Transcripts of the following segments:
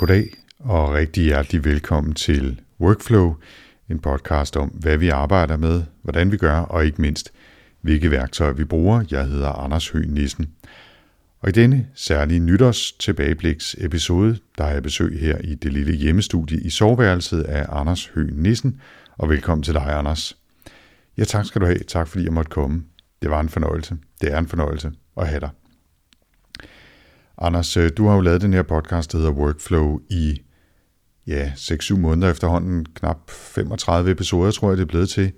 Goddag og rigtig hjertelig velkommen til Workflow, en podcast om, hvad vi arbejder med, hvordan vi gør, og ikke mindst, hvilke værktøjer vi bruger. Jeg hedder Anders Høgh Nissen. Og i denne særlige nytårs tilbagebliks episode, der er jeg besøg her i det lille hjemmestudie i soveværelset af Anders Høgh Nissen, og velkommen til dig, Anders. Ja, tak skal du have. Tak fordi jeg måtte komme. Det var en fornøjelse. Det er en fornøjelse at have dig. Anders, øh, du har jo lavet den her podcast, der hedder Workflow i ja, 6-7 måneder efterhånden. Knap 35 episoder, tror jeg, det er blevet til.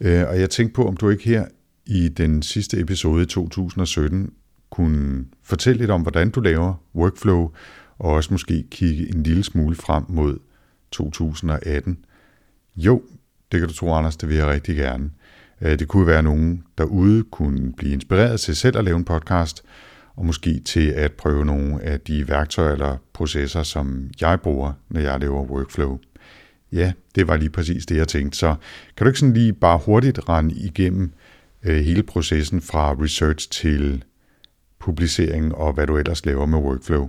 Øh, og jeg tænkte på, om du ikke her i den sidste episode i 2017 kunne fortælle lidt om, hvordan du laver workflow, og også måske kigge en lille smule frem mod 2018. Jo, det kan du tro, Anders, det vil jeg rigtig gerne. Øh, det kunne være nogen derude kunne blive inspireret til selv at lave en podcast, og måske til at prøve nogle af de værktøjer eller processer, som jeg bruger, når jeg laver workflow. Ja, det var lige præcis det, jeg tænkte. Så kan du ikke sådan lige bare hurtigt rende igennem øh, hele processen fra research til publicering og hvad du ellers laver med workflow?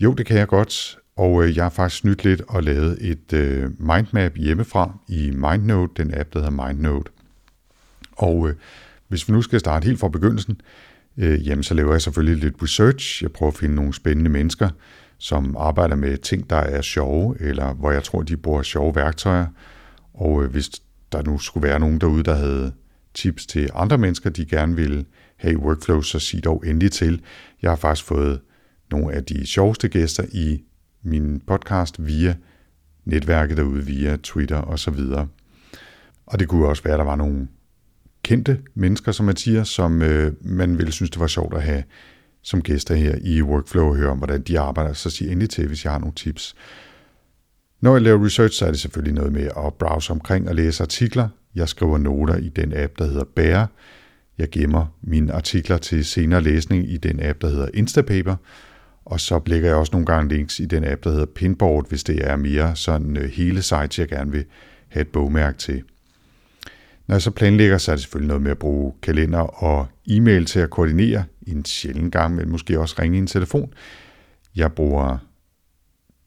Jo, det kan jeg godt, og øh, jeg har faktisk snydt lidt og lavet et øh, mindmap hjemmefra i MindNote, den app, der hedder MindNote. Og øh, hvis vi nu skal starte helt fra begyndelsen, øh, Øh, jamen så laver jeg selvfølgelig lidt research. Jeg prøver at finde nogle spændende mennesker, som arbejder med ting, der er sjove, eller hvor jeg tror, de bruger sjove værktøjer. Og øh, hvis der nu skulle være nogen derude, der havde tips til andre mennesker, de gerne ville have i workflow, så sig dog endelig til. Jeg har faktisk fået nogle af de sjoveste gæster i min podcast via netværket derude, via Twitter og så videre. Og det kunne også være, at der var nogle kendte mennesker, som man siger, som øh, man ville synes, det var sjovt at have som gæster her i Workflow og høre om, hvordan de arbejder, så sig endelig til, hvis jeg har nogle tips. Når jeg laver research, så er det selvfølgelig noget med at browse omkring og læse artikler. Jeg skriver noter i den app, der hedder Bear. Jeg gemmer mine artikler til senere læsning i den app, der hedder Instapaper. Og så lægger jeg også nogle gange links i den app, der hedder Pinboard, hvis det er mere sådan øh, hele sites, jeg gerne vil have et bogmærke til. Når jeg så planlægger, så er det selvfølgelig noget med at bruge kalender og e-mail til at koordinere en sjælden gang, men måske også ringe i en telefon. Jeg bruger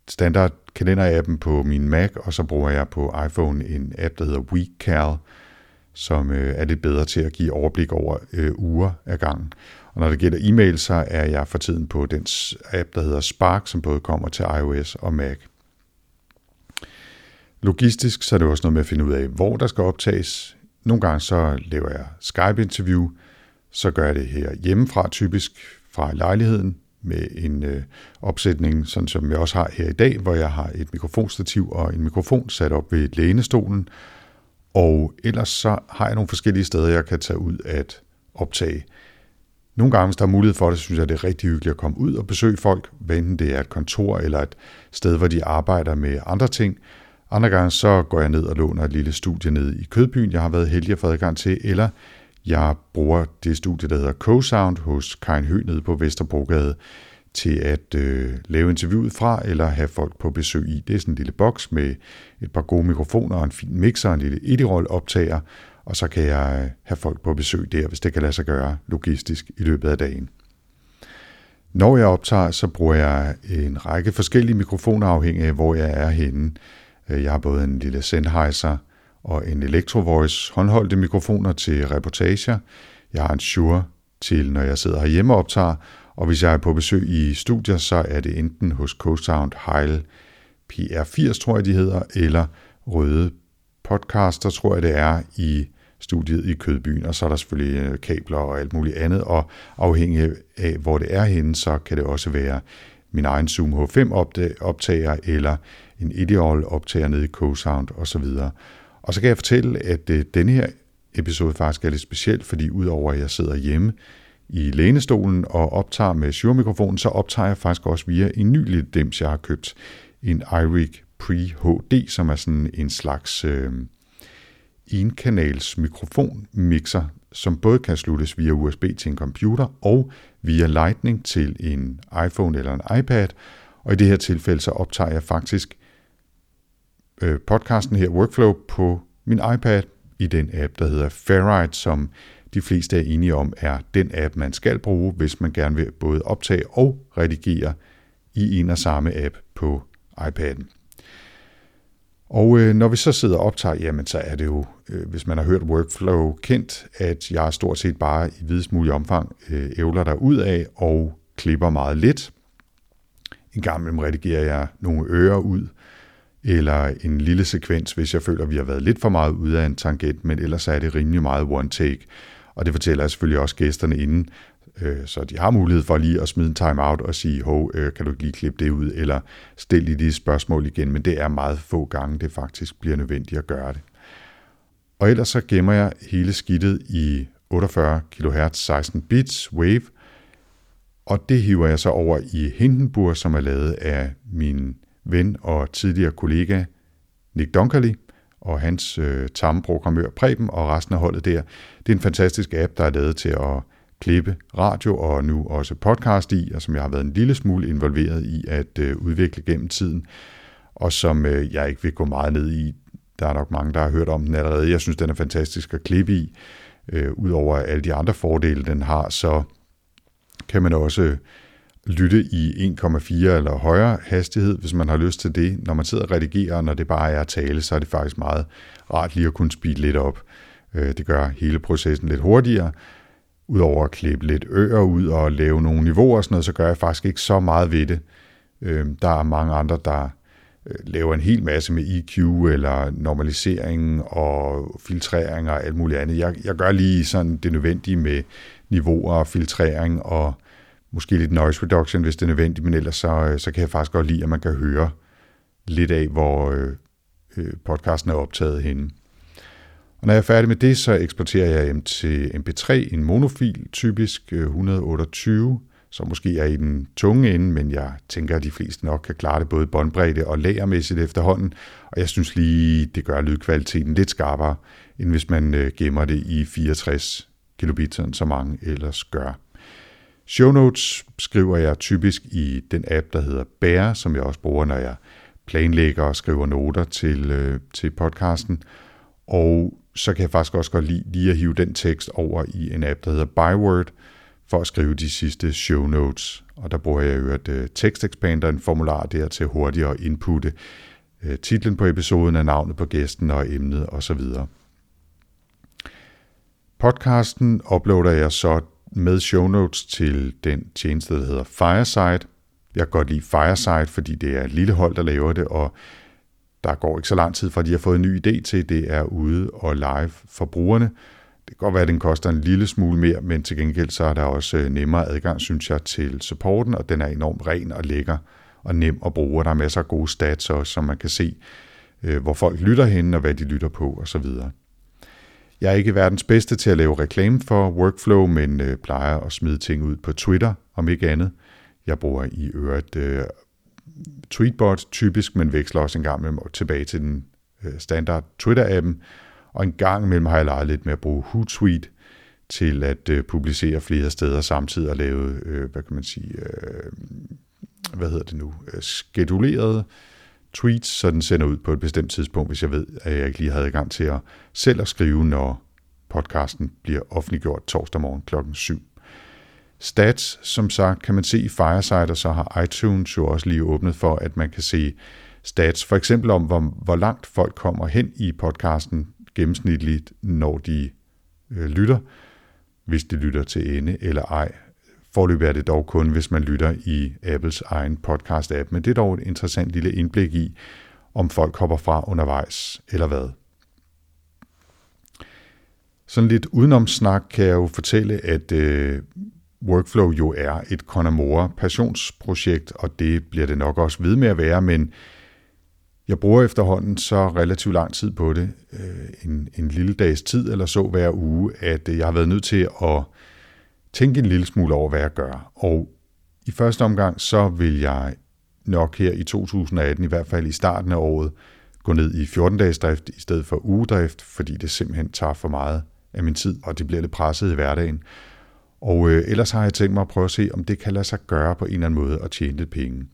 standard kalender-appen på min Mac, og så bruger jeg på iPhone en app, der hedder WeekCal, som øh, er lidt bedre til at give overblik over øh, uger ad gangen. Og når det gælder e-mail, så er jeg for tiden på den app, der hedder Spark, som både kommer til iOS og Mac. Logistisk så er det også noget med at finde ud af, hvor der skal optages nogle gange så laver jeg Skype-interview, så gør jeg det her hjemmefra, typisk fra lejligheden, med en øh, opsætning, sådan som jeg også har her i dag, hvor jeg har et mikrofonstativ og en mikrofon sat op ved lænestolen. Og ellers så har jeg nogle forskellige steder, jeg kan tage ud at optage. Nogle gange, hvis der er mulighed for det, synes jeg, det er rigtig hyggeligt at komme ud og besøge folk, hvad enten det er et kontor eller et sted, hvor de arbejder med andre ting, andre gange så går jeg ned og låner et lille studie ned i Kødbyen, jeg har været heldig at få adgang til, eller jeg bruger det studie, der hedder Co-Sound hos Karin Høgh nede på Vesterbrogade, til at øh, lave interviewet fra, eller have folk på besøg i. Det er sådan en lille boks med et par gode mikrofoner og en fin mixer og en lille Edirol optager, og så kan jeg øh, have folk på besøg der, hvis det kan lade sig gøre logistisk i løbet af dagen. Når jeg optager, så bruger jeg en række forskellige mikrofoner afhængig af, hvor jeg er henne. Øh, jeg har både en lille Sennheiser og en Electro Voice håndholdte mikrofoner til reportager. Jeg har en Shure til, når jeg sidder herhjemme og optager. Og hvis jeg er på besøg i studier, så er det enten hos Co-Sound Heil PR80, tror jeg de hedder, eller Røde Podcaster, tror jeg det er, i studiet i Kødbyen, og så er der selvfølgelig øh, kabler og alt muligt andet, og afhængig af, hvor det er henne, så kan det også være min egen Zoom H5 optager, eller en Ideal optager nede i Co-Sound osv. Og så kan jeg fortælle, at øh, denne her episode faktisk er lidt speciel, fordi udover at jeg sidder hjemme i lænestolen og optager med Shure-mikrofonen, så optager jeg faktisk også via en ny lille dims, jeg har købt. En iRig Pre HD, som er sådan en slags øh, enkanals mikrofonmixer, som både kan sluttes via USB til en computer og via Lightning til en iPhone eller en iPad. Og i det her tilfælde så optager jeg faktisk øh, podcasten her, Workflow, på min iPad i den app, der hedder Fairride, som de fleste er enige om er den app, man skal bruge, hvis man gerne vil både optage og redigere i en og samme app på iPad'en. Og øh, når vi så sidder og optager, jamen så er det jo, øh, hvis man har hørt workflow kendt, at jeg stort set bare i videst mulig omfang øh, ævler der ud af og klipper meget lidt. En gang imellem redigerer jeg nogle ører ud, eller en lille sekvens, hvis jeg føler, at vi har været lidt for meget ude af en tangent, men ellers er det rimelig meget one take. Og det fortæller jeg selvfølgelig også gæsterne inden, øh, så de har mulighed for lige at smide en time-out og sige, hov, øh, kan du lige klippe det ud, eller stille lige de spørgsmål igen, men det er meget få gange, det faktisk bliver nødvendigt at gøre det. Og ellers så gemmer jeg hele skidtet i 48 kHz 16 bits wave, og det hiver jeg så over i Hindenburg, som er lavet af min ven og tidligere kollega Nick Dunkerly og hans øh, tamme programmør Preben og resten af holdet der. Det er en fantastisk app, der er lavet til at klippe radio og nu også podcast i, og som jeg har været en lille smule involveret i at øh, udvikle gennem tiden, og som øh, jeg ikke vil gå meget ned i. Der er nok mange, der har hørt om den allerede. Jeg synes, den er fantastisk at klippe i. Øh, Udover alle de andre fordele, den har, så kan man også lytte i 1,4 eller højere hastighed, hvis man har lyst til det. Når man sidder og redigerer, når det bare er at tale, så er det faktisk meget rart lige at kunne speede lidt op. Øh, det gør hele processen lidt hurtigere. Udover at klippe lidt ører ud og lave nogle niveauer og sådan noget, så gør jeg faktisk ikke så meget ved det. Øh, der er mange andre, der øh, laver en hel masse med EQ eller normalisering og filtrering og alt muligt andet. Jeg, jeg gør lige sådan det nødvendige med niveauer og filtrering og måske lidt noise reduction, hvis det er nødvendigt, men ellers så, øh, så kan jeg faktisk godt lide, at man kan høre lidt af, hvor øh, øh, podcasten er optaget henne. Og når jeg er færdig med det, så eksporterer jeg dem til MP3, en monofil, typisk øh, 128, som måske er i den tunge ende, men jeg tænker, at de fleste nok kan klare det både båndbredde og lagermæssigt efterhånden, og jeg synes lige, det gør lydkvaliteten lidt skarpere, end hvis man gemmer det i 64 kilobit, som mange ellers gør. Show notes skriver jeg typisk i den app, der hedder Bear, som jeg også bruger, når jeg planlægger og skriver noter til, øh, til podcasten. Og så kan jeg faktisk også godt lide lige at hive den tekst over i en app, der hedder Byword, for at skrive de sidste show notes. Og der bruger jeg jo et uh, øh, Text Expander, en formular der til hurtigere at inputte øh, titlen på episoden, af navnet på gæsten og emnet osv. Podcasten uploader jeg så med show notes til den tjeneste, der hedder Fireside. Jeg kan godt lide Fireside, fordi det er et lille hold, der laver det, og der går ikke så lang tid fra, de har fået en ny idé til, det er ude og live for brugerne. Det kan godt være, at den koster en lille smule mere, men til gengæld så er der også øh, nemmere adgang, synes jeg, til supporten, og den er enormt ren og lækker og nem at bruge. Der er masser af gode stats også, som man kan se, øh, hvor folk lytter hen og hvad de lytter på osv. Jeg er ikke verdens bedste til at lave reklame for workflow, men øh, plejer at smide ting ud på Twitter, om ikke andet. Jeg bruger i øvrigt øh, Tweetbot typisk, men veksler også en gang med tilbage til den øh, standard Twitter-appen. Og en gang imellem har jeg leget lidt med at bruge Hootsuite til at øh, publicere flere steder samtidig og lave, øh, hvad kan man sige, øh, hvad hedder det nu, øh, skeduleret tweets, så den sender ud på et bestemt tidspunkt, hvis jeg ved, at jeg ikke lige havde gang til at selv at skrive, når podcasten bliver offentliggjort torsdag morgen klokken 7. Stats, som sagt, kan man se i Fireside, og så har iTunes jo også lige åbnet for, at man kan se stats, for eksempel om, hvor, hvor langt folk kommer hen i podcasten gennemsnitligt, når de øh, lytter, hvis de lytter til ende eller ej. Forløbig er det dog kun, hvis man lytter i Apples egen podcast-app, men det er dog et interessant lille indblik i, om folk hopper fra undervejs eller hvad. Sådan lidt udenomsnak kan jeg jo fortælle, at øh, Workflow jo er et Conamora passionsprojekt, og det bliver det nok også ved med at være, men jeg bruger efterhånden så relativt lang tid på det, øh, en, en lille dags tid eller så hver uge, at øh, jeg har været nødt til at tænke en lille smule over, hvad jeg gør. Og i første omgang, så vil jeg nok her i 2018, i hvert fald i starten af året, gå ned i 14-dages drift i stedet for ugedrift, fordi det simpelthen tager for meget af min tid, og det bliver lidt presset i hverdagen. Og øh, ellers har jeg tænkt mig at prøve at se, om det kan lade sig gøre på en eller anden måde at tjene lidt penge.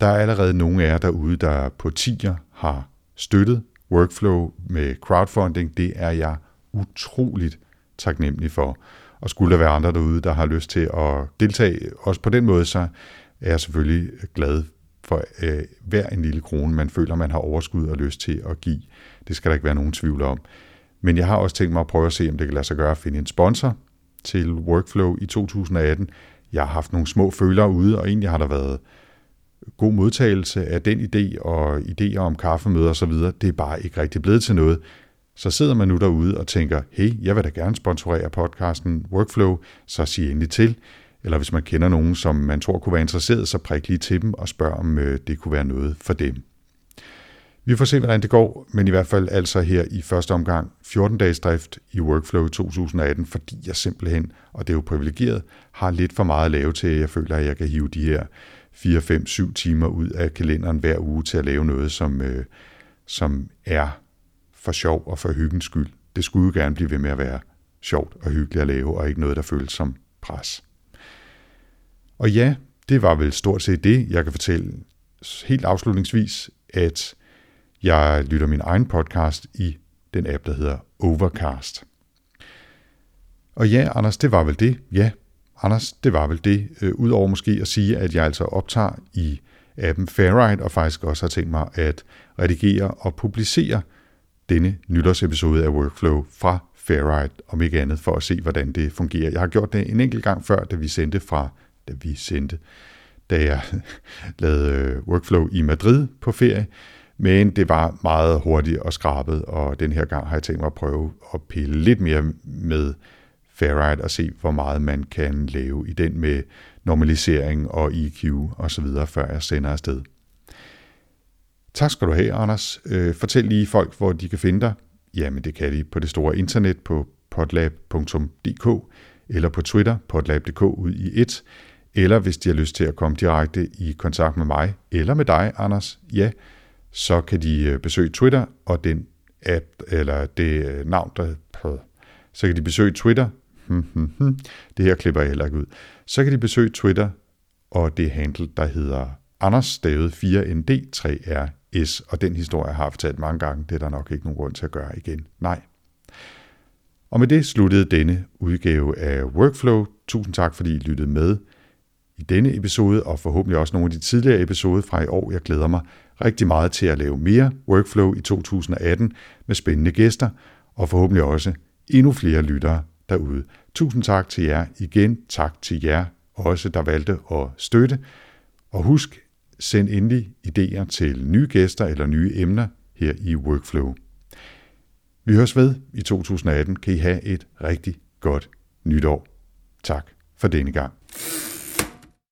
Der er allerede nogle af jer derude, der på tiger har støttet Workflow med crowdfunding. Det er jeg utroligt taknemmelig for. Og skulle der være andre derude, der har lyst til at deltage, også på den måde, så er jeg selvfølgelig glad for øh, hver en lille krone, man føler, man har overskud og lyst til at give. Det skal der ikke være nogen tvivl om. Men jeg har også tænkt mig at prøve at se, om det kan lade sig gøre at finde en sponsor til Workflow i 2018. Jeg har haft nogle små følere ude, og egentlig har der været god modtagelse af den idé og idéer om kaffemøder osv. Det er bare ikke rigtig blevet til noget. Så sidder man nu derude og tænker, hey, jeg vil da gerne sponsorere podcasten Workflow, så sig endelig til. Eller hvis man kender nogen, som man tror kunne være interesseret, så prik lige til dem og spørg, om øh, det kunne være noget for dem. Vi får se, hvordan det går, men i hvert fald altså her i første omgang 14 dages drift i Workflow 2018, fordi jeg simpelthen, og det er jo privilegeret, har lidt for meget at lave til, at jeg føler, at jeg kan hive de her 4, 5, 7 timer ud af kalenderen hver uge til at lave noget, som, øh, som er for sjov og for hyggens skyld. Det skulle jo gerne blive ved med at være sjovt og hyggeligt at lave, og ikke noget, der føles som pres. Og ja, det var vel stort set det, jeg kan fortælle helt afslutningsvis, at jeg lytter min egen podcast i den app, der hedder Overcast. Og ja, Anders, det var vel det. Ja, Anders, det var vel det. Øh, Udover måske at sige, at jeg altså optager i appen Fairride, og faktisk også har tænkt mig at redigere og publicere denne nytårsepisode af Workflow fra Fairride, om ikke andet, for at se, hvordan det fungerer. Jeg har gjort det en enkelt gang før, da vi sendte fra, da vi sendte, da jeg lavede øh, Workflow i Madrid på ferie, men det var meget hurtigt og skrabet, og den her gang har jeg tænkt mig at prøve at pille lidt mere med Fairride og se, hvor meget man kan lave i den med normalisering og EQ og så videre, før jeg sender afsted. Tak skal du have, Anders. Øh, fortæl lige folk, hvor de kan finde dig. Jamen, det kan de på det store internet på potlab.dk eller på Twitter, potlab.dk ud i et, eller hvis de har lyst til at komme direkte i kontakt med mig eller med dig, Anders, ja, så kan de øh, besøge Twitter og den app, eller det øh, navn, der så kan de besøge Twitter. Hm, hm, hm. Det her klipper jeg heller ikke ud. Så kan de besøge Twitter og det handle, der hedder Anders stavet 4ND3RS, og den historie har jeg fortalt mange gange. Det er der nok ikke nogen grund til at gøre igen. Nej. Og med det sluttede denne udgave af Workflow. Tusind tak, fordi I lyttede med i denne episode, og forhåbentlig også nogle af de tidligere episoder fra i år. Jeg glæder mig rigtig meget til at lave mere Workflow i 2018 med spændende gæster, og forhåbentlig også endnu flere lyttere derude. Tusind tak til jer igen. Tak til jer også, der valgte at støtte. Og husk, send endelig idéer til nye gæster eller nye emner her i Workflow. Vi høres ved i 2018. Kan I have et rigtig godt nytår. Tak for denne gang.